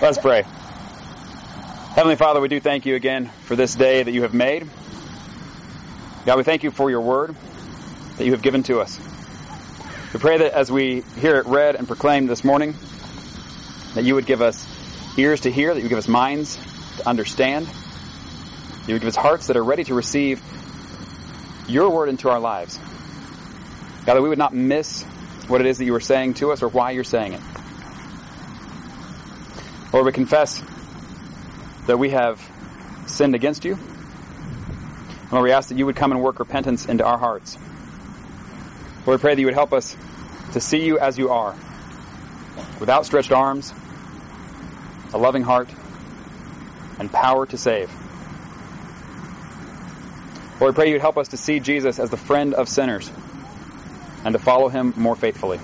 Let's pray. Heavenly Father, we do thank you again for this day that you have made. God, we thank you for your word that you have given to us. We pray that as we hear it read and proclaimed this morning, that you would give us ears to hear, that you would give us minds to understand, that you would give us hearts that are ready to receive your word into our lives. God, that we would not miss what it is that you are saying to us or why you're saying it. Lord, we confess that we have sinned against you. Lord, we ask that you would come and work repentance into our hearts. Lord, we pray that you would help us to see you as you are, with outstretched arms, a loving heart, and power to save. Lord, we pray you'd help us to see Jesus as the friend of sinners and to follow him more faithfully.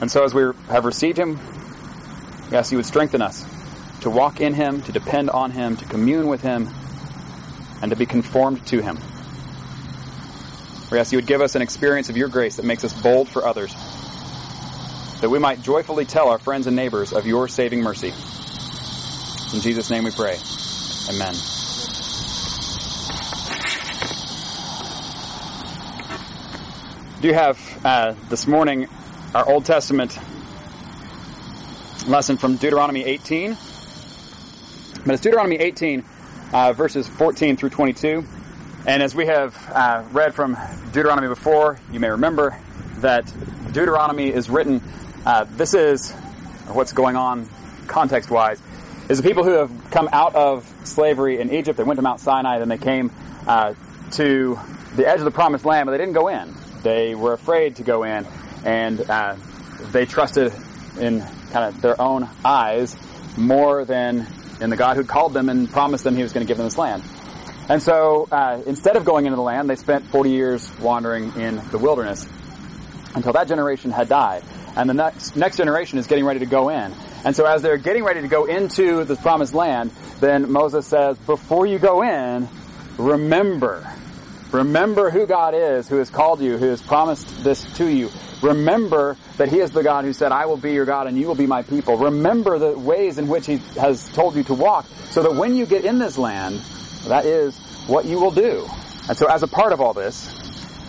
And so as we have received him, ask you would strengthen us to walk in him, to depend on him, to commune with him, and to be conformed to him. We ask you would give us an experience of your grace that makes us bold for others, that we might joyfully tell our friends and neighbors of your saving mercy. In Jesus' name we pray. Amen. Do you have uh, this morning our Old Testament lesson from Deuteronomy 18? But it's Deuteronomy 18, uh, verses 14 through 22. And as we have uh, read from Deuteronomy before, you may remember that Deuteronomy is written, uh, this is what's going on context wise, is the people who have come out of slavery in Egypt. They went to Mount Sinai, then they came uh, to the edge of the promised land, but they didn't go in. They were afraid to go in, and uh, they trusted in kind of their own eyes more than in the God who called them and promised them he was going to give them this land. And so, uh, instead of going into the land, they spent 40 years wandering in the wilderness until that generation had died. And the next, next generation is getting ready to go in. And so as they're getting ready to go into the promised land, then Moses says, before you go in, remember Remember who God is, who has called you, who has promised this to you. Remember that He is the God who said, I will be your God and you will be my people. Remember the ways in which He has told you to walk so that when you get in this land, that is what you will do. And so as a part of all this,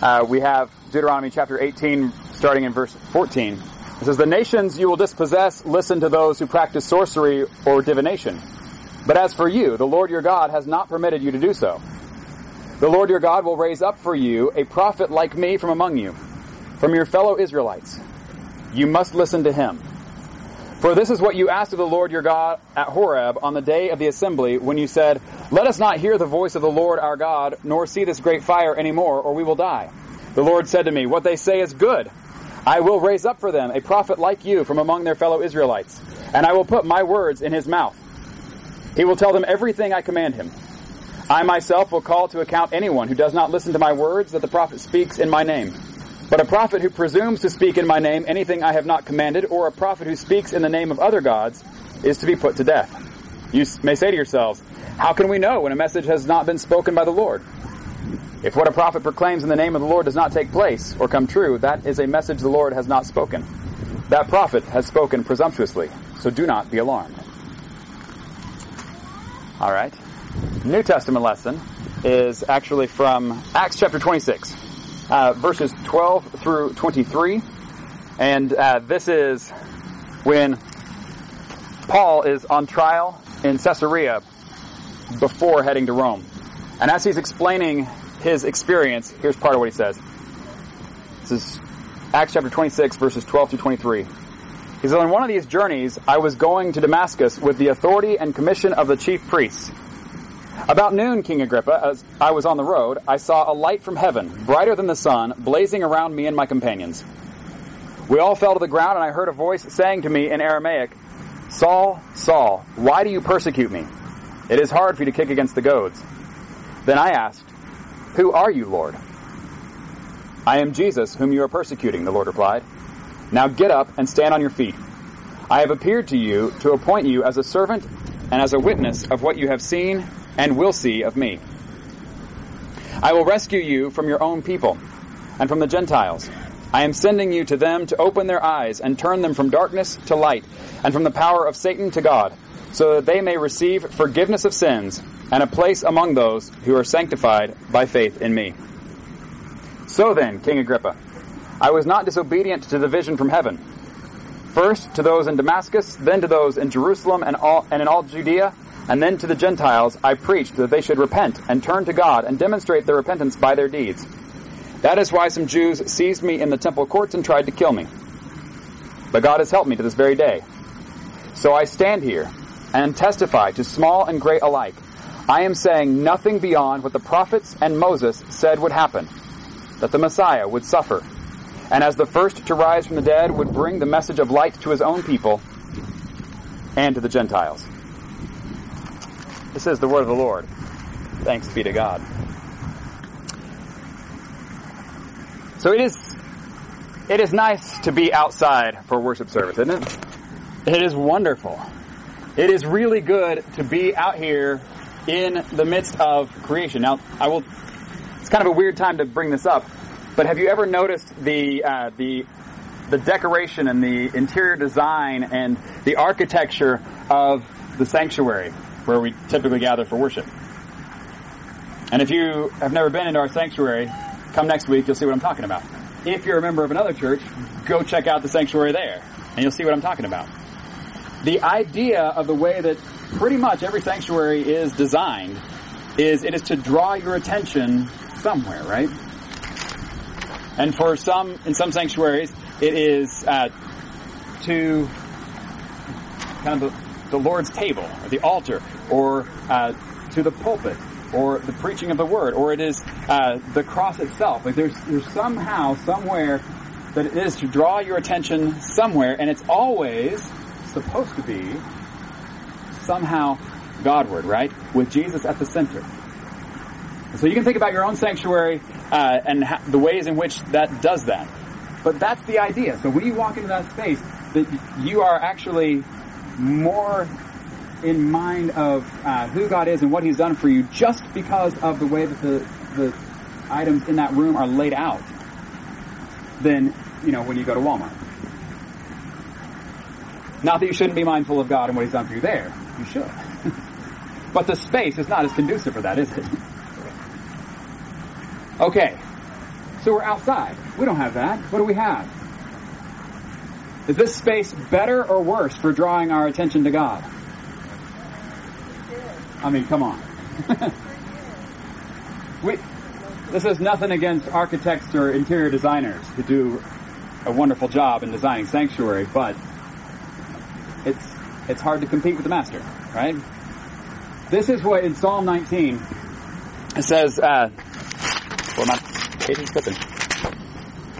uh, we have Deuteronomy chapter 18 starting in verse 14. It says, The nations you will dispossess listen to those who practice sorcery or divination. But as for you, the Lord your God has not permitted you to do so. The Lord your God will raise up for you a prophet like me from among you, from your fellow Israelites. You must listen to him. For this is what you asked of the Lord your God at Horeb on the day of the assembly when you said, Let us not hear the voice of the Lord our God, nor see this great fire any more, or we will die. The Lord said to me, What they say is good. I will raise up for them a prophet like you from among their fellow Israelites, and I will put my words in his mouth. He will tell them everything I command him. I myself will call to account anyone who does not listen to my words that the prophet speaks in my name. But a prophet who presumes to speak in my name anything I have not commanded, or a prophet who speaks in the name of other gods, is to be put to death. You may say to yourselves, how can we know when a message has not been spoken by the Lord? If what a prophet proclaims in the name of the Lord does not take place or come true, that is a message the Lord has not spoken. That prophet has spoken presumptuously, so do not be alarmed. All right. New Testament lesson is actually from Acts chapter 26, uh, verses 12 through 23. And uh, this is when Paul is on trial in Caesarea before heading to Rome. And as he's explaining his experience, here's part of what he says. This is Acts chapter 26, verses 12 through 23. He says, On one of these journeys, I was going to Damascus with the authority and commission of the chief priests. About noon, King Agrippa, as I was on the road, I saw a light from heaven, brighter than the sun, blazing around me and my companions. We all fell to the ground, and I heard a voice saying to me in Aramaic, Saul, Saul, why do you persecute me? It is hard for you to kick against the goads. Then I asked, Who are you, Lord? I am Jesus, whom you are persecuting, the Lord replied. Now get up and stand on your feet. I have appeared to you to appoint you as a servant and as a witness of what you have seen and will see of me. I will rescue you from your own people and from the Gentiles, I am sending you to them to open their eyes and turn them from darkness to light and from the power of Satan to God, so that they may receive forgiveness of sins and a place among those who are sanctified by faith in me. So then, King Agrippa, I was not disobedient to the vision from heaven. First to those in Damascus, then to those in Jerusalem and, all, and in all Judea, and then to the Gentiles I preached that they should repent and turn to God and demonstrate their repentance by their deeds. That is why some Jews seized me in the temple courts and tried to kill me. But God has helped me to this very day. So I stand here and testify to small and great alike. I am saying nothing beyond what the prophets and Moses said would happen, that the Messiah would suffer, and as the first to rise from the dead would bring the message of light to his own people and to the Gentiles. This is the word of the Lord. Thanks be to God. So it is it is nice to be outside for worship service, isn't it? It is wonderful. It is really good to be out here in the midst of creation. Now, I will. It's kind of a weird time to bring this up, but have you ever noticed the uh, the the decoration and the interior design and the architecture of the sanctuary? Where we typically gather for worship. And if you have never been into our sanctuary, come next week, you'll see what I'm talking about. If you're a member of another church, go check out the sanctuary there, and you'll see what I'm talking about. The idea of the way that pretty much every sanctuary is designed is it is to draw your attention somewhere, right? And for some, in some sanctuaries, it is uh, to kind of the, Lord's table, or the altar, or uh, to the pulpit, or the preaching of the word, or it is uh, the cross itself. Like there's there's somehow somewhere that it is to draw your attention somewhere, and it's always supposed to be somehow Godward, right? With Jesus at the center. So you can think about your own sanctuary uh, and ha- the ways in which that does that. But that's the idea. So when you walk into that space, that you are actually more in mind of uh, who God is and what He's done for you just because of the way that the, the items in that room are laid out than, you know, when you go to Walmart. Not that you shouldn't be mindful of God and what He's done for you there. You should. but the space is not as conducive for that, is it? Okay. So we're outside. We don't have that. What do we have? Is this space better or worse for drawing our attention to God? I mean, come on. we, this is nothing against architects or interior designers who do a wonderful job in designing sanctuary, but it's it's hard to compete with the master, right? This is what in Psalm 19 it says. Uh, well, flipping.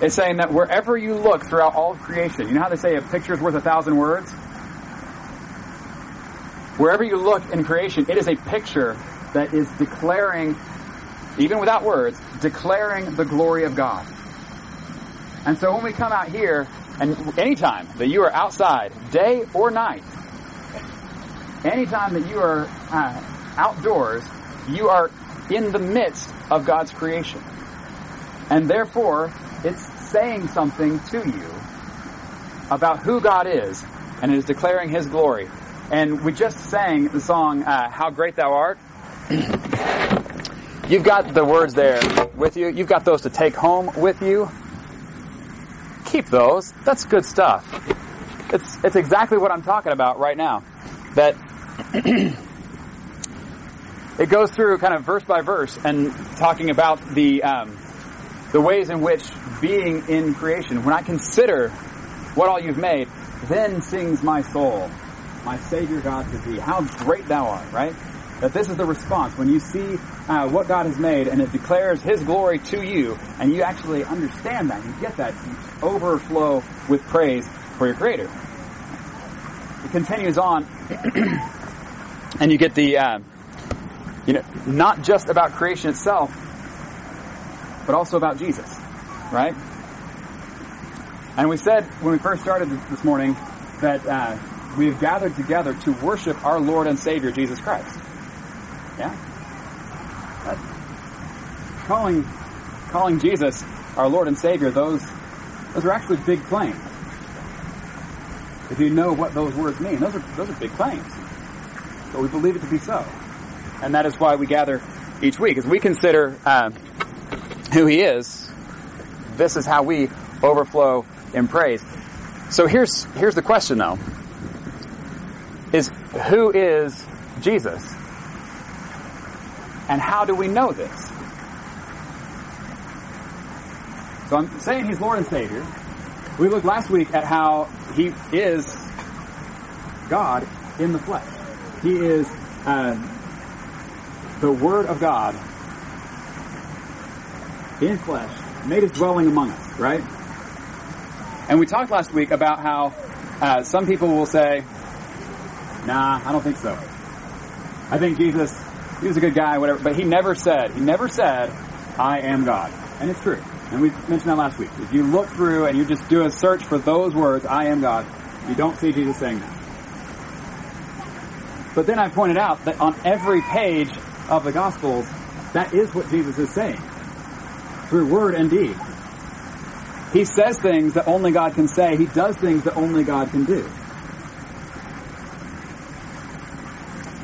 It's saying that wherever you look throughout all of creation, you know how they say a picture is worth a thousand words? Wherever you look in creation, it is a picture that is declaring, even without words, declaring the glory of God. And so when we come out here, and anytime that you are outside, day or night, anytime that you are uh, outdoors, you are in the midst of God's creation. And therefore, it's saying something to you about who God is, and it is declaring His glory. And we just sang the song, uh, How Great Thou Art. You've got the words there with you. You've got those to take home with you. Keep those. That's good stuff. It's, it's exactly what I'm talking about right now. That it goes through kind of verse by verse and talking about the, um, the ways in which being in creation, when I consider what all you've made, then sings my soul, my Savior God to thee. How great thou art, right? That this is the response when you see uh, what God has made and it declares His glory to you, and you actually understand that, you get that, you overflow with praise for your Creator. It continues on, and you get the, uh, you know, not just about creation itself, but also about Jesus, right? And we said when we first started this morning that uh, we have gathered together to worship our Lord and Savior Jesus Christ. Yeah, calling calling Jesus our Lord and Savior. Those those are actually big claims. If you know what those words mean, those are those are big claims. But we believe it to be so, and that is why we gather each week as we consider uh, who He is. This is how we overflow in praise. So here's here's the question though: Is who is Jesus, and how do we know this? So I'm saying He's Lord and Savior. We looked last week at how He is God in the flesh. He is uh, the Word of God in flesh, made His dwelling among us, right? And we talked last week about how uh, some people will say, "Nah, I don't think so. I think Jesus, he was a good guy, whatever." But he never said, he never said, "I am God," and it's true. And we mentioned that last week. If you look through and you just do a search for those words, "I am God," you don't see Jesus saying that. But then I pointed out that on every page of the Gospels, that is what Jesus is saying through word and deed. He says things that only God can say. He does things that only God can do.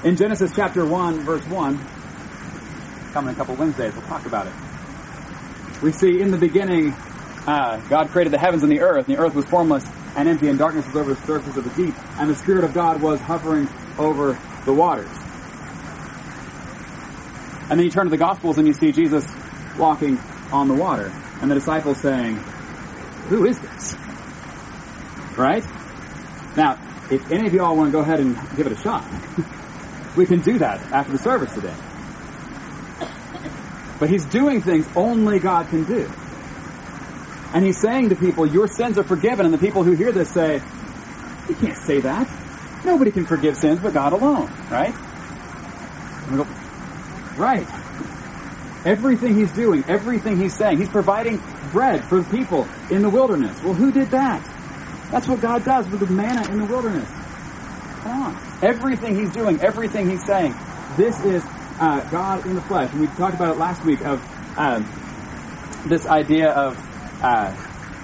In Genesis chapter 1, verse 1, coming a couple Wednesdays, we'll talk about it. We see in the beginning, uh, God created the heavens and the earth, and the earth was formless and empty, and darkness was over the surface of the deep, and the Spirit of God was hovering over the waters. And then you turn to the Gospels and you see Jesus walking on the water, and the disciples saying, who is this? Right? Now, if any of y'all want to go ahead and give it a shot, we can do that after the service today. But he's doing things only God can do. And he's saying to people, your sins are forgiven. And the people who hear this say, you can't say that. Nobody can forgive sins but God alone, right? Go, right. Everything he's doing, everything he's saying, he's providing bread for the people in the wilderness. Well, who did that? That's what God does with the manna in the wilderness. Come on. Everything he's doing, everything he's saying, this is uh, God in the flesh. And we talked about it last week of um, this idea of uh,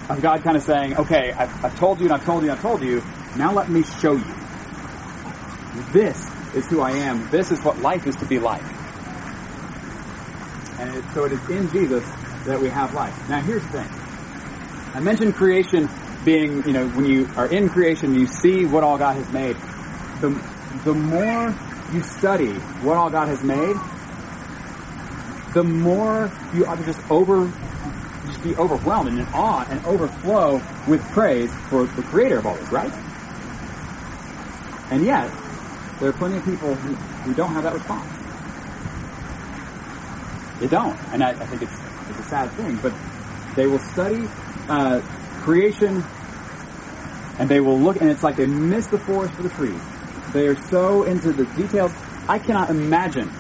of God kind of saying, "Okay, I've, I've told you, and I've told you, and I've told you. Now let me show you. This is who I am. This is what life is to be like." And it, so it is in Jesus that we have life. Now here's the thing. I mentioned creation being, you know, when you are in creation, you see what all God has made. The, the more you study what all God has made, the more you ought to just over, just be overwhelmed and in awe and overflow with praise for the creator of all this, right? And yet, there are plenty of people who, who don't have that response. They don't. And I, I think it's, it's a sad thing, but they will study uh, creation and they will look, and it's like they miss the forest for the trees. They are so into the details. I cannot imagine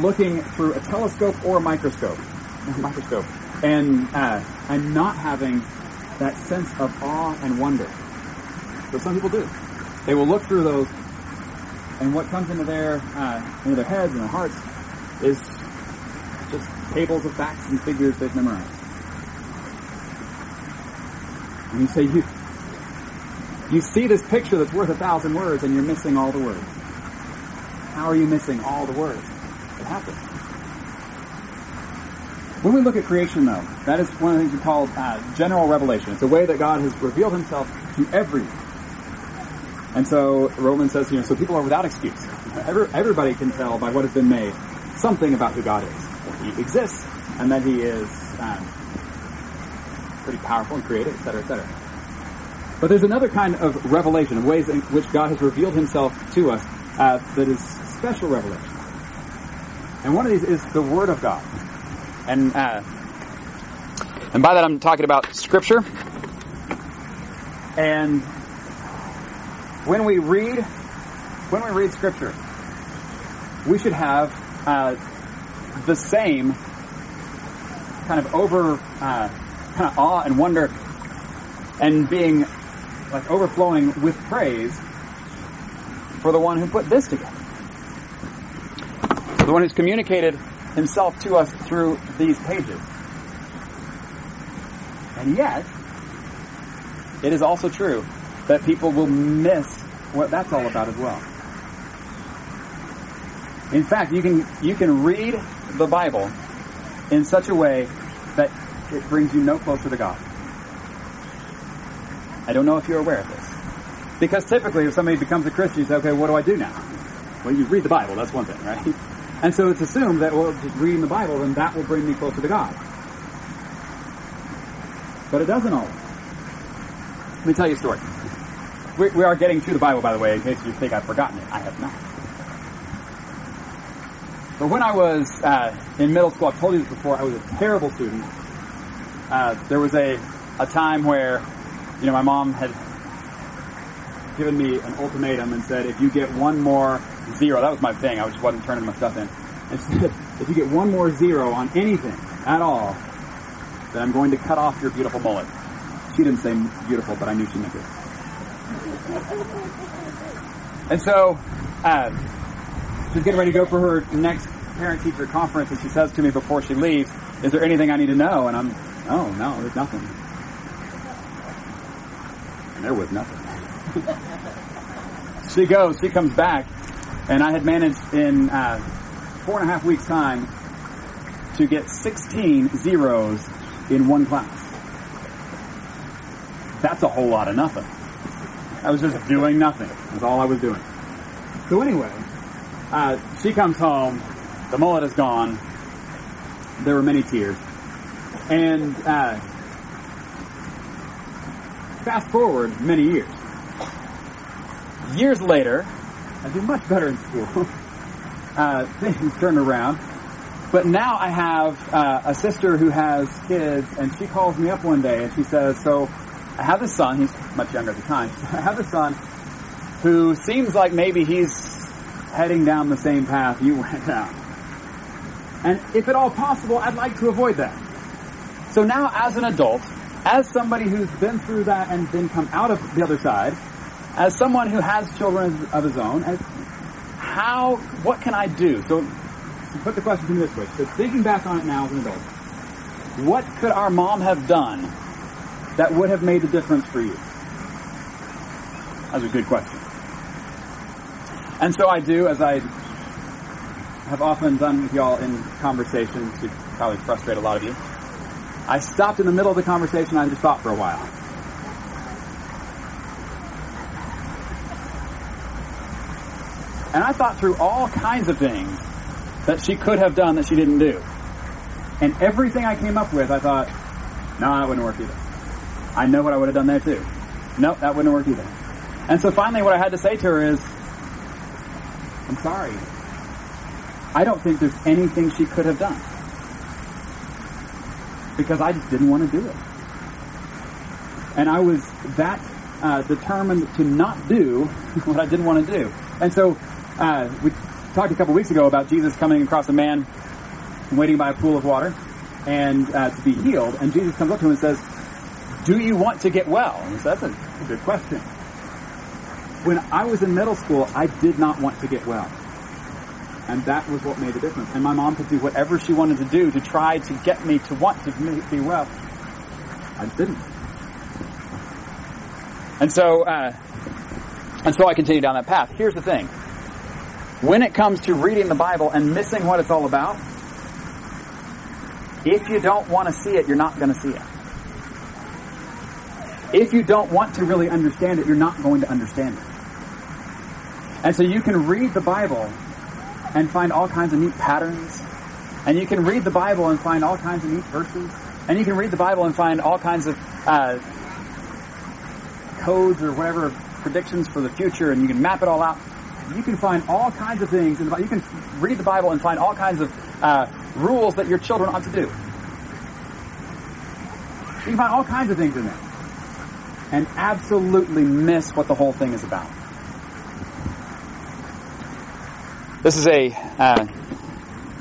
looking through a telescope or a microscope, a microscope, and uh, and not having that sense of awe and wonder. But some people do. They will look through those, and what comes into their uh, into their heads and their hearts is just tables of facts and figures they've memorized. And you say, you, you see this picture that's worth a thousand words and you're missing all the words. How are you missing all the words? It happens. When we look at creation, though, that is one of the things we call uh, general revelation. It's a way that God has revealed himself to everyone. And so Romans says, know, so people are without excuse. Every, everybody can tell by what has been made something about who God is. That he exists and that he is um, pretty powerful and creative, etc., etc. But there's another kind of revelation, of ways in which God has revealed himself to us uh, that is special revelation. And one of these is the Word of God. And uh, and by that I'm talking about Scripture. And when we read, when we read scripture, we should have uh, the same kind of over uh, kind of awe and wonder and being like overflowing with praise for the one who put this together. The one who's communicated himself to us through these pages. And yet, it is also true that people will miss what that's all about as well. In fact, you can, you can read the Bible in such a way that it brings you no closer to God. I don't know if you're aware of this. Because typically if somebody becomes a Christian, you say, okay, what do I do now? Well, you read the Bible, that's one thing, right? And so it's assumed that, well, reading the Bible, then that will bring me closer to God. But it doesn't always. Let me tell you a story. We, we are getting to the Bible, by the way, in case you think I've forgotten it. I have not. But when I was uh, in middle school, I've told you this before, I was a terrible student. Uh, there was a, a time where, you know, my mom had given me an ultimatum and said, if you get one more zero, that was my thing, I just wasn't turning my stuff in. And said, if you get one more zero on anything at all, then I'm going to cut off your beautiful mullet. She didn't say beautiful, but I knew she meant it. And so, uh, she's getting ready to go for her next parent-teacher conference, and she says to me before she leaves, "Is there anything I need to know?" And I'm, "Oh no, there's nothing." And there was nothing. she goes, she comes back, and I had managed in uh, four and a half weeks' time to get 16 zeros in one class. That's a whole lot of nothing. I was just doing nothing. That's all I was doing. So anyway, uh, she comes home. The mullet is gone. There were many tears. And uh, fast forward many years. Years later, I do much better in school. uh, things turned around. But now I have uh, a sister who has kids, and she calls me up one day and she says, "So I have a son. He's much younger at the time. I have a son who seems like maybe he's heading down the same path you went down. And if at all possible, I'd like to avoid that. So now, as an adult, as somebody who's been through that and then come out of the other side, as someone who has children of his own, how, what can I do? So put the question to me this way. So thinking back on it now as an adult, what could our mom have done that would have made the difference for you? That's a good question. And so I do, as I have often done with y'all in conversations to probably frustrate a lot of you. I stopped in the middle of the conversation and just thought for a while. And I thought through all kinds of things that she could have done that she didn't do. And everything I came up with, I thought, no, that wouldn't work either. I know what I would have done there too. Nope, that wouldn't work either. And so finally what I had to say to her is, I'm sorry. I don't think there's anything she could have done. Because I just didn't want to do it. And I was that uh, determined to not do what I didn't want to do. And so uh, we talked a couple weeks ago about Jesus coming across a man waiting by a pool of water and uh, to be healed. And Jesus comes up to him and says, do you want to get well? And so that's a good question. When I was in middle school, I did not want to get well. And that was what made the difference. And my mom could do whatever she wanted to do to try to get me to want to be well. I didn't. And so, uh, and so I continued down that path. Here's the thing. When it comes to reading the Bible and missing what it's all about, if you don't want to see it, you're not going to see it. If you don't want to really understand it, you're not going to understand it. And so you can read the Bible and find all kinds of neat patterns. And you can read the Bible and find all kinds of neat verses. And you can read the Bible and find all kinds of uh, codes or whatever predictions for the future, and you can map it all out. You can find all kinds of things. In the, Bible. you can read the Bible and find all kinds of uh, rules that your children ought to do. You can find all kinds of things in there, and absolutely miss what the whole thing is about. This is a uh,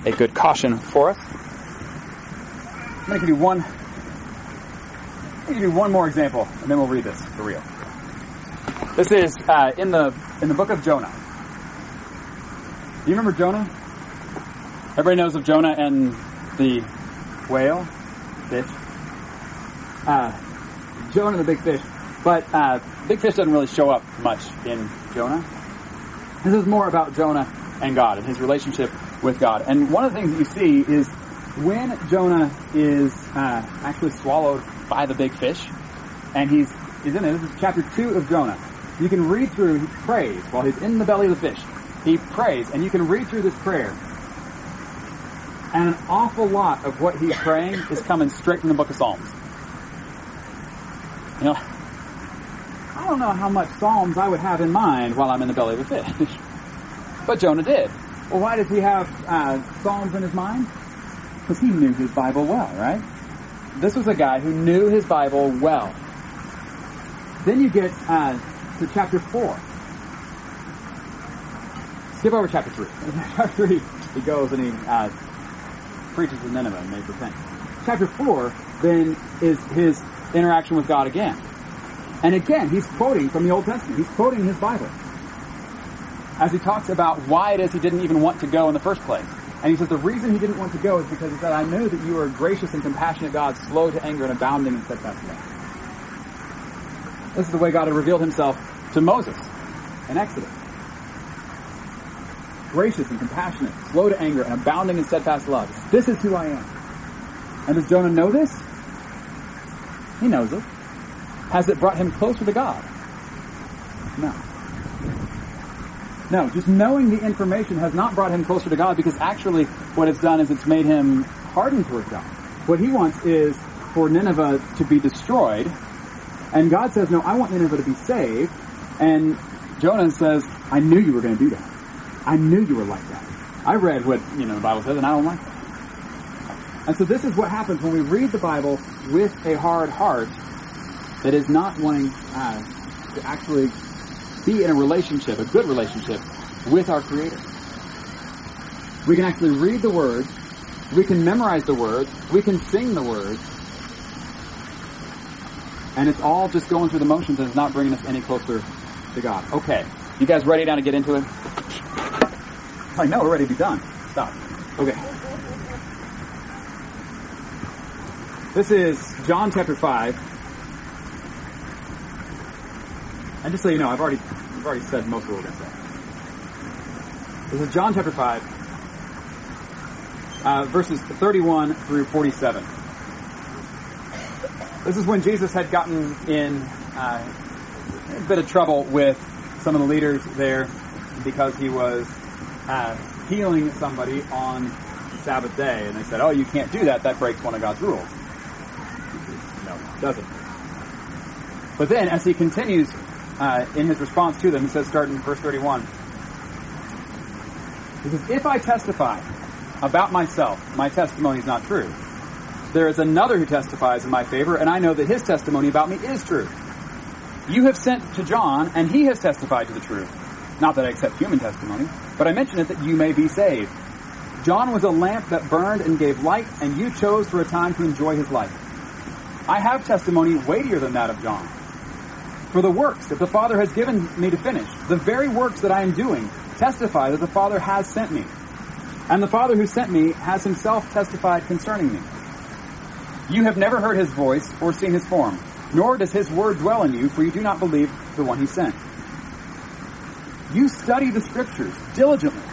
a good caution for us. I'm going to give you one. I'm going to you one more example, and then we'll read this for real. This is uh, in the in the book of Jonah. Do you remember Jonah? Everybody knows of Jonah and the whale, fish. Uh, Jonah the big fish, but uh, big fish doesn't really show up much in Jonah. This is more about Jonah and God and his relationship with God. And one of the things that you see is when Jonah is uh, actually swallowed by the big fish, and he's he's in it. This is chapter two of Jonah. You can read through. He prays while he's in the belly of the fish. He prays, and you can read through this prayer. And an awful lot of what he's praying is coming straight from the book of Psalms. You know, I don't know how much Psalms I would have in mind while I'm in the belly of a fish. but Jonah did. Well, why does he have uh, Psalms in his mind? Because he knew his Bible well, right? This was a guy who knew his Bible well. Then you get uh, to chapter 4. Skip over chapter 3. chapter 3, he goes and he uh, preaches to Nineveh and they repent. Chapter 4 then is his interaction with God again. And again, he's quoting from the Old Testament. He's quoting his Bible. As he talks about why it is he didn't even want to go in the first place. And he says the reason he didn't want to go is because he said, I know that you are a gracious and compassionate God, slow to anger and abounding in steadfast love. This is the way God had revealed himself to Moses in Exodus. Gracious and compassionate, slow to anger, and abounding in steadfast love. This is who I am. And does Jonah know this? He knows it. Has it brought him closer to God? No. No, just knowing the information has not brought him closer to God because actually what it's done is it's made him hardened toward God. What he wants is for Nineveh to be destroyed. And God says, no, I want Nineveh to be saved. And Jonah says, I knew you were going to do that. I knew you were like that. I read what, you know, the Bible says and I don't like that. And so this is what happens when we read the Bible with a hard heart that is not wanting uh, to actually be in a relationship, a good relationship, with our Creator. We can actually read the words, we can memorize the words, we can sing the words, and it's all just going through the motions and it's not bringing us any closer to God. Okay. You guys ready now to get into it? Like, no, we're ready to be done. Stop. Okay. This is John chapter 5. And just so you know, I've already I've already said most of what we're going to say. This is John chapter 5, uh, verses 31 through 47. This is when Jesus had gotten in uh, a bit of trouble with some of the leaders there because he was uh, healing somebody on Sabbath day, and they said, "Oh, you can't do that. That breaks one of God's rules." No, it doesn't. But then, as he continues uh, in his response to them, he says, starting in verse 31, he says, If I testify about myself, my testimony is not true. There is another who testifies in my favor, and I know that his testimony about me is true. You have sent to John, and he has testified to the truth. Not that I accept human testimony, but I mention it that you may be saved. John was a lamp that burned and gave light, and you chose for a time to enjoy his light. I have testimony weightier than that of John. For the works that the Father has given me to finish, the very works that I am doing, testify that the Father has sent me. And the Father who sent me has himself testified concerning me. You have never heard his voice or seen his form, nor does his word dwell in you, for you do not believe the one he sent. You study the scriptures diligently,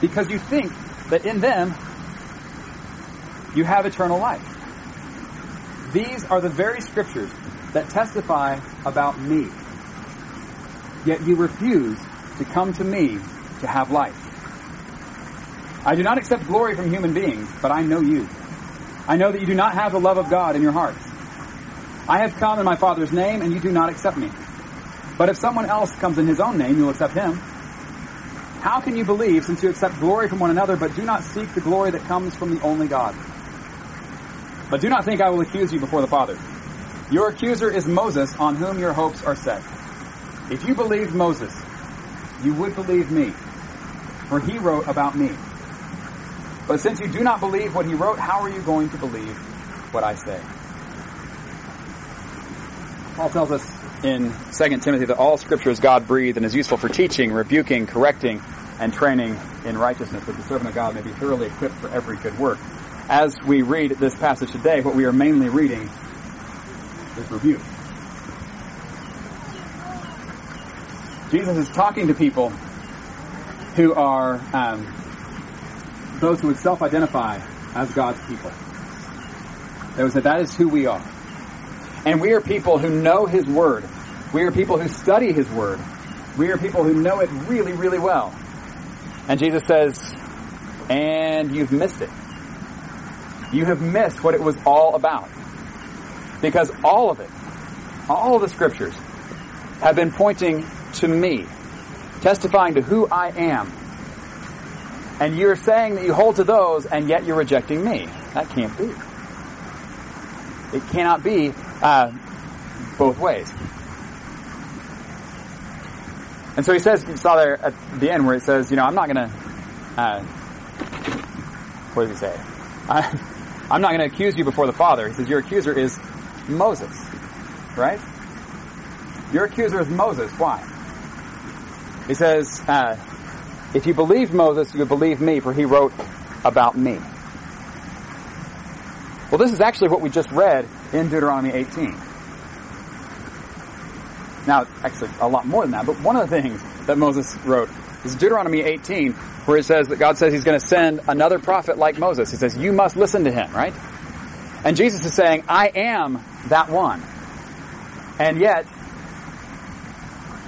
because you think that in them you have eternal life. These are the very scriptures that testify about me. Yet you refuse to come to me to have life. I do not accept glory from human beings, but I know you. I know that you do not have the love of God in your hearts. I have come in my Father's name, and you do not accept me. But if someone else comes in his own name, you'll accept him. How can you believe since you accept glory from one another, but do not seek the glory that comes from the only God? But do not think I will accuse you before the Father. Your accuser is Moses, on whom your hopes are set. If you believed Moses, you would believe me, for he wrote about me. But since you do not believe what he wrote, how are you going to believe what I say? Paul tells us in 2 Timothy that all scripture is God breathed and is useful for teaching, rebuking, correcting, and training in righteousness, that the servant of God may be thoroughly equipped for every good work. As we read this passage today, what we are mainly reading is rebuke. Jesus is talking to people who are um, those who would self-identify as God's people. They would say that is who we are. And we are people who know His Word. We are people who study His Word. We are people who know it really, really well. And Jesus says, and you've missed it. You have missed what it was all about. Because all of it, all of the scriptures, have been pointing to me, testifying to who I am. And you're saying that you hold to those, and yet you're rejecting me. That can't be. It cannot be uh, both ways. And so he says, you saw there at the end where it says, you know, I'm not going to, uh, what does he say? I'm not going to accuse you before the Father. He says, your accuser is Moses, right? Your accuser is Moses. Why? He says, uh, if you believed Moses, you would believe me, for he wrote about me. Well, this is actually what we just read in Deuteronomy 18. Now, actually, a lot more than that, but one of the things that Moses wrote is Deuteronomy 18, where it says that God says he's going to send another prophet like Moses. He says, you must listen to him, right? And Jesus is saying, I am that one. And yet,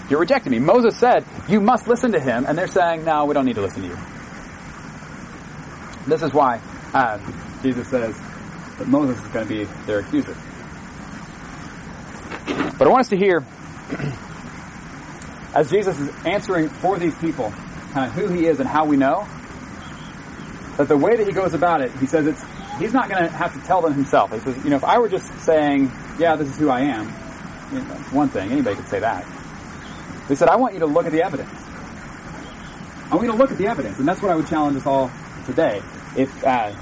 you're rejecting me. Moses said, you must listen to him, and they're saying, no, we don't need to listen to you. This is why uh, Jesus says that Moses is going to be their accuser. But I want us to hear as Jesus is answering for these people, kind of who he is and how we know, that the way that he goes about it, he says it's, he's not going to have to tell them himself. He says, you know, if I were just saying, yeah, this is who I am, you know, one thing, anybody could say that. He said, I want you to look at the evidence. I want you to look at the evidence, and that's what I would challenge us all today. If, uh,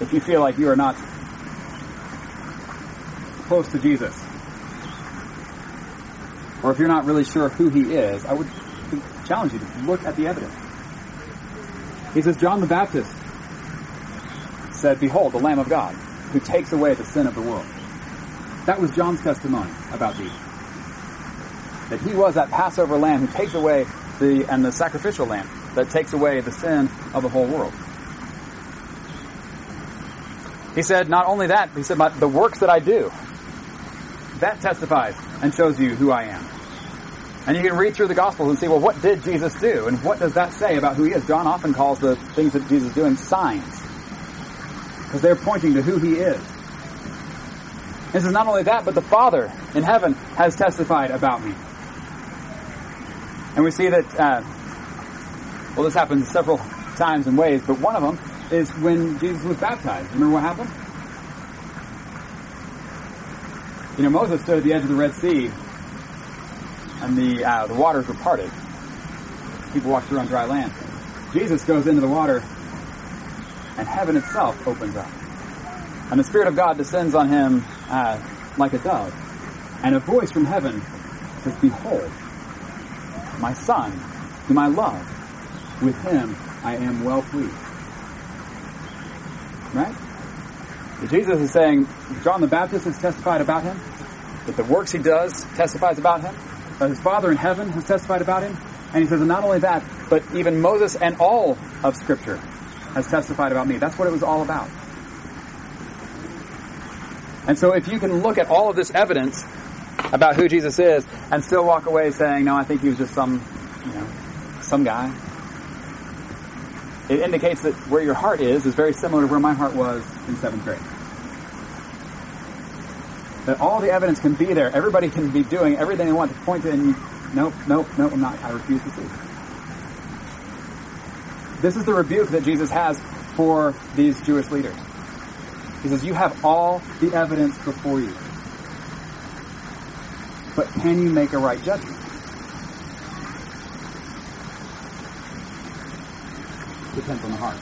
if you feel like you are not close to Jesus, or if you're not really sure who he is, I would challenge you to look at the evidence. He says, John the Baptist said, Behold, the Lamb of God, who takes away the sin of the world. That was John's testimony about Jesus. That he was that Passover lamb who takes away the, and the sacrificial lamb that takes away the sin of the whole world. He said, not only that, he said, the works that I do, that testifies and shows you who I am. And you can read through the Gospels and see, well, what did Jesus do? And what does that say about who he is? John often calls the things that Jesus is doing signs. Because they're pointing to who he is. This is not only that, but the Father in heaven has testified about me. And we see that, uh, well, this happens several times and ways, but one of them is when Jesus was baptized. Remember what happened? You know, Moses stood at the edge of the Red Sea, and the uh, the waters were parted. People walked through on dry land. Jesus goes into the water, and heaven itself opens up, and the Spirit of God descends on him uh, like a dove, and a voice from heaven says, "Behold, my Son, whom I love; with him I am well pleased." Right? Jesus is saying, John the Baptist has testified about him, that the works he does testifies about him, that his Father in heaven has testified about him, and he says, and not only that, but even Moses and all of Scripture has testified about me. That's what it was all about. And so if you can look at all of this evidence about who Jesus is and still walk away saying, no, I think he was just some, you know, some guy, it indicates that where your heart is is very similar to where my heart was in seventh grade. That all the evidence can be there. Everybody can be doing everything they want to point to, and you, nope, nope, nope, I'm not. I refuse to see. This is the rebuke that Jesus has for these Jewish leaders. He says, you have all the evidence before you. But can you make a right judgment? depends on the heart.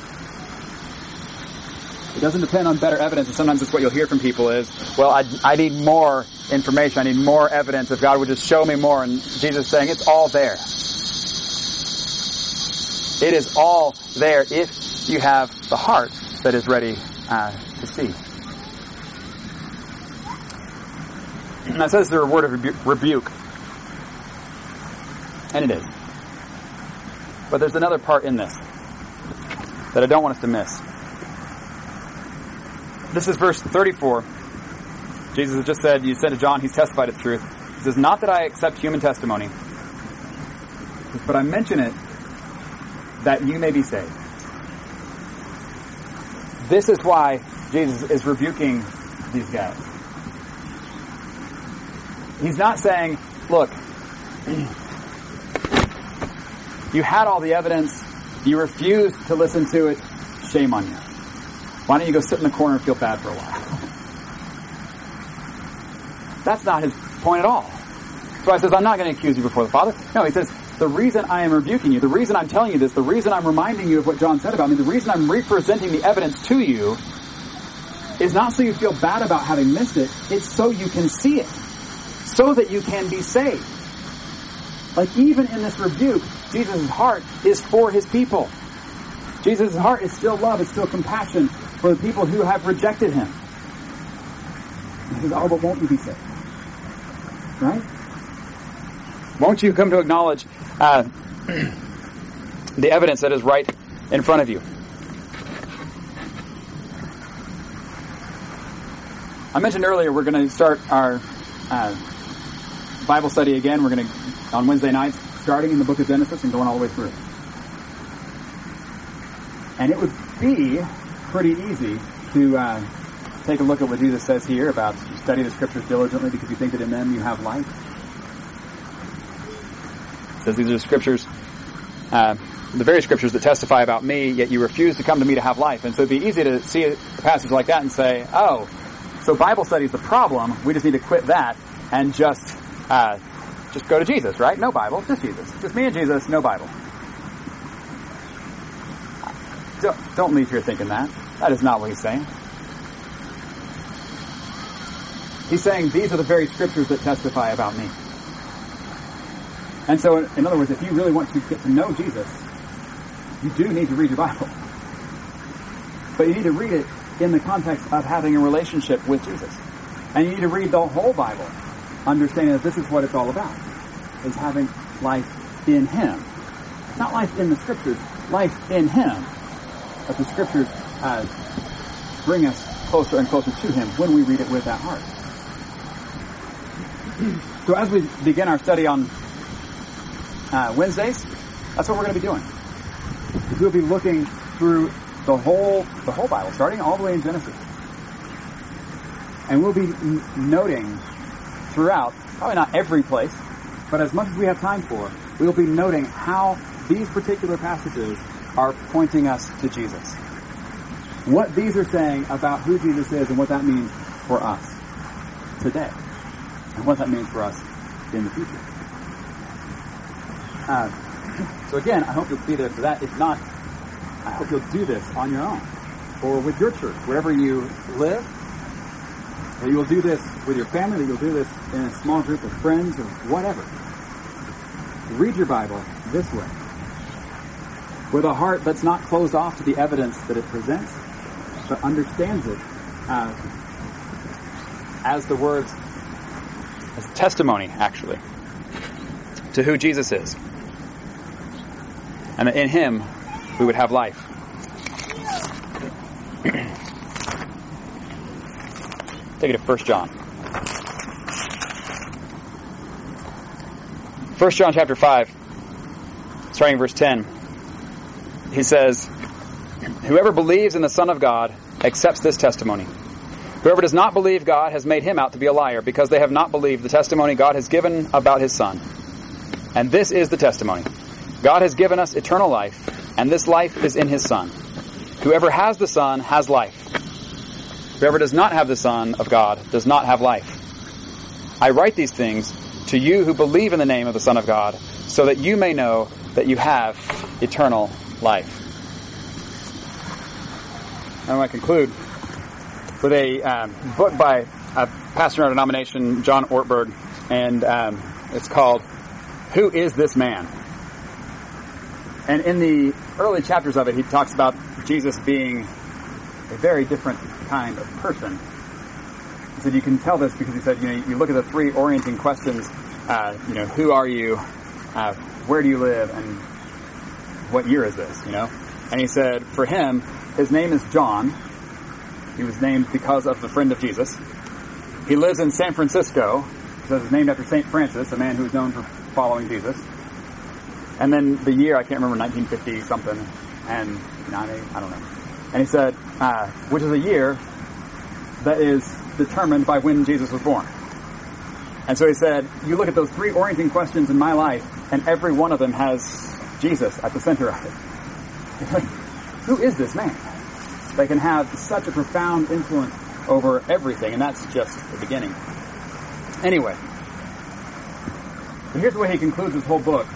It doesn't depend on better evidence, and sometimes it's what you'll hear from people is, well, I, I need more information, I need more evidence, if God would just show me more, and Jesus is saying it's all there. It is all there if you have the heart that is ready uh, to see. Now it says the word of rebu- rebuke. And it is. But there's another part in this that I don't want us to miss. This is verse 34. Jesus has just said, You said to John, he's testified of truth. He says, Not that I accept human testimony, but I mention it that you may be saved. This is why Jesus is rebuking these guys. He's not saying, look, you had all the evidence, you refused to listen to it, shame on you. Why don't you go sit in the corner and feel bad for a while? That's not his point at all. So I says, I'm not going to accuse you before the Father. No, he says, the reason I am rebuking you, the reason I'm telling you this, the reason I'm reminding you of what John said about me, the reason I'm representing the evidence to you is not so you feel bad about having missed it, it's so you can see it. So that you can be saved. Like even in this rebuke, Jesus' heart is for his people. Jesus' heart is still love, it's still compassion for the people who have rejected him. He says, oh, but won't you be saved? Right? Won't you come to acknowledge uh, the evidence that is right in front of you? I mentioned earlier we're going to start our uh, Bible study again. We're going to on Wednesday nights, starting in the book of Genesis and going all the way through. And it would be pretty easy to uh, take a look at what Jesus says here about study the scriptures diligently because you think that in them you have life. Says these are the scriptures, uh, the very scriptures that testify about me, yet you refuse to come to me to have life. And so it'd be easy to see a passage like that and say, oh, so Bible study is the problem. We just need to quit that and just uh, just go to Jesus, right? No Bible, just Jesus. Just me and Jesus, no Bible. Don't, don't leave here thinking that. That is not what he's saying. He's saying these are the very scriptures that testify about me. And so, in other words, if you really want to get to know Jesus, you do need to read your Bible. But you need to read it in the context of having a relationship with Jesus. And you need to read the whole Bible, understanding that this is what it's all about, is having life in Him. Not life in the Scriptures, life in Him. But the Scriptures uh, bring us closer and closer to Him when we read it with that heart. So as we begin our study on uh, Wednesdays, that's what we're going to be doing. We'll be looking through the whole the whole Bible, starting all the way in Genesis, and we'll be n- noting throughout, probably not every place, but as much as we have time for, we'll be noting how these particular passages are pointing us to Jesus. What these are saying about who Jesus is and what that means for us today, and what that means for us in the future. So again, I hope you'll be there for that. If not, I hope you'll do this on your own or with your church, wherever you live. That you will do this with your family, that you'll do this in a small group of friends or whatever. Read your Bible this way. With a heart that's not closed off to the evidence that it presents, but understands it uh, as the words, as testimony, actually, to who Jesus is. And in Him we would have life. Take it to 1 John. 1 John chapter 5, starting verse 10. He says, Whoever believes in the Son of God accepts this testimony. Whoever does not believe God has made him out to be a liar because they have not believed the testimony God has given about his Son. And this is the testimony. God has given us eternal life, and this life is in his Son. Whoever has the Son has life. Whoever does not have the Son of God does not have life. I write these things to you who believe in the name of the Son of God, so that you may know that you have eternal life. I want to conclude with a um, book by a pastor in our denomination, John Ortberg, and um, it's called "Who Is This Man?" And in the early chapters of it, he talks about Jesus being a very different kind of person. He said you can tell this because he said, you know, you look at the three orienting questions, uh, you know, who are you, uh, where do you live, and what year is this, you know? And he said, for him, his name is John. He was named because of the friend of Jesus. He lives in San Francisco. So it's named after St. Francis, a man who was known for following Jesus. And then the year, I can't remember, 1950 something, and 90, I don't know. And he said, uh, which is a year that is determined by when Jesus was born. And so he said, you look at those three orienting questions in my life, and every one of them has Jesus at the center of it. Like, who is this man? They can have such a profound influence over everything, and that's just the beginning. Anyway, here's the way he concludes his whole book.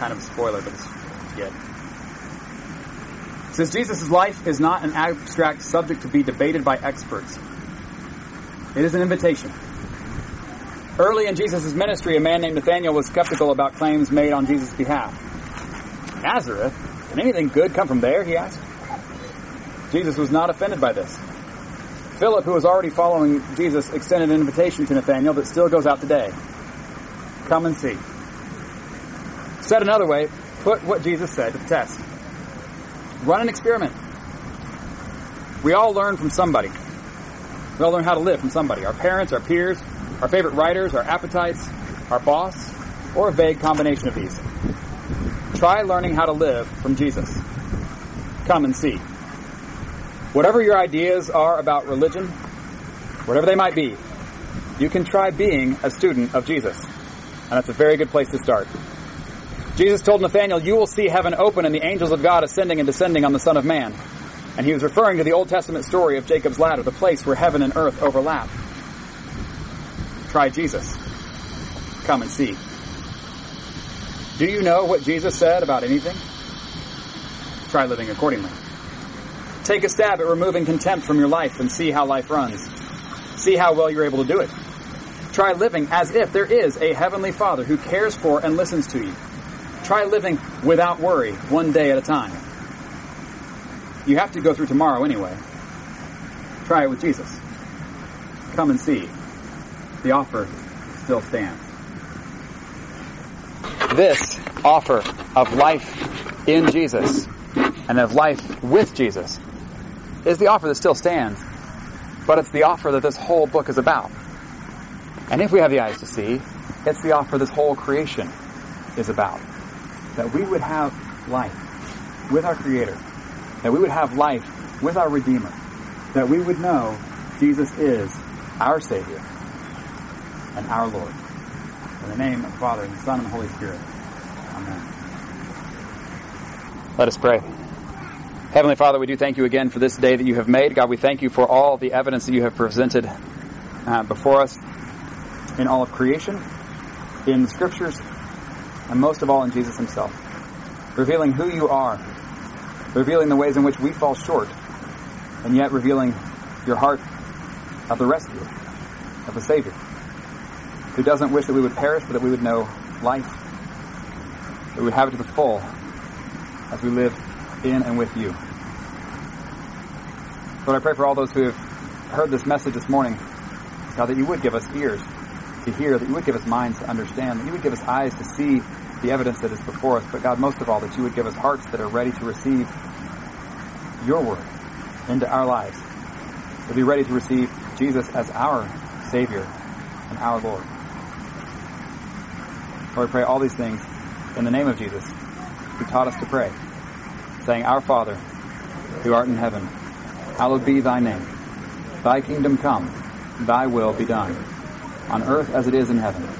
Kind of a spoiler, but it's good. Says Jesus' life is not an abstract subject to be debated by experts. It is an invitation. Early in Jesus' ministry, a man named Nathanael was skeptical about claims made on Jesus' behalf. Nazareth? Can anything good come from there? he asked. Jesus was not offended by this. Philip, who was already following Jesus, extended an invitation to Nathanael that still goes out today. Come and see. Said another way, put what Jesus said to the test. Run an experiment. We all learn from somebody. We all learn how to live from somebody. Our parents, our peers, our favorite writers, our appetites, our boss, or a vague combination of these. Try learning how to live from Jesus. Come and see. Whatever your ideas are about religion, whatever they might be, you can try being a student of Jesus. And that's a very good place to start. Jesus told Nathanael, You will see heaven open and the angels of God ascending and descending on the Son of Man. And he was referring to the Old Testament story of Jacob's ladder, the place where heaven and earth overlap. Try Jesus. Come and see. Do you know what Jesus said about anything? Try living accordingly. Take a stab at removing contempt from your life and see how life runs. See how well you're able to do it. Try living as if there is a heavenly Father who cares for and listens to you. Try living without worry, one day at a time. You have to go through tomorrow anyway. Try it with Jesus. Come and see. The offer still stands. This offer of life in Jesus and of life with Jesus is the offer that still stands, but it's the offer that this whole book is about. And if we have the eyes to see, it's the offer this whole creation is about. That we would have life with our Creator. That we would have life with our Redeemer. That we would know Jesus is our Savior and our Lord. In the name of the Father, and the Son, and the Holy Spirit. Amen. Let us pray. Heavenly Father, we do thank you again for this day that you have made. God, we thank you for all the evidence that you have presented uh, before us in all of creation, in the scriptures, and most of all in Jesus himself. Revealing who you are, revealing the ways in which we fall short, and yet revealing your heart of the rescuer, of the Savior, who doesn't wish that we would perish, but that we would know life, that we would have it to the full as we live in and with you. Lord, I pray for all those who have heard this message this morning, God, that you would give us ears to hear, that you would give us minds to understand, that you would give us eyes to see the evidence that is before us, but God, most of all, that you would give us hearts that are ready to receive your word into our lives, to be ready to receive Jesus as our Savior and our Lord. Lord, we pray all these things in the name of Jesus, who taught us to pray saying, Our Father, who art in heaven, hallowed be thy name. Thy kingdom come, thy will be done, on earth as it is in heaven.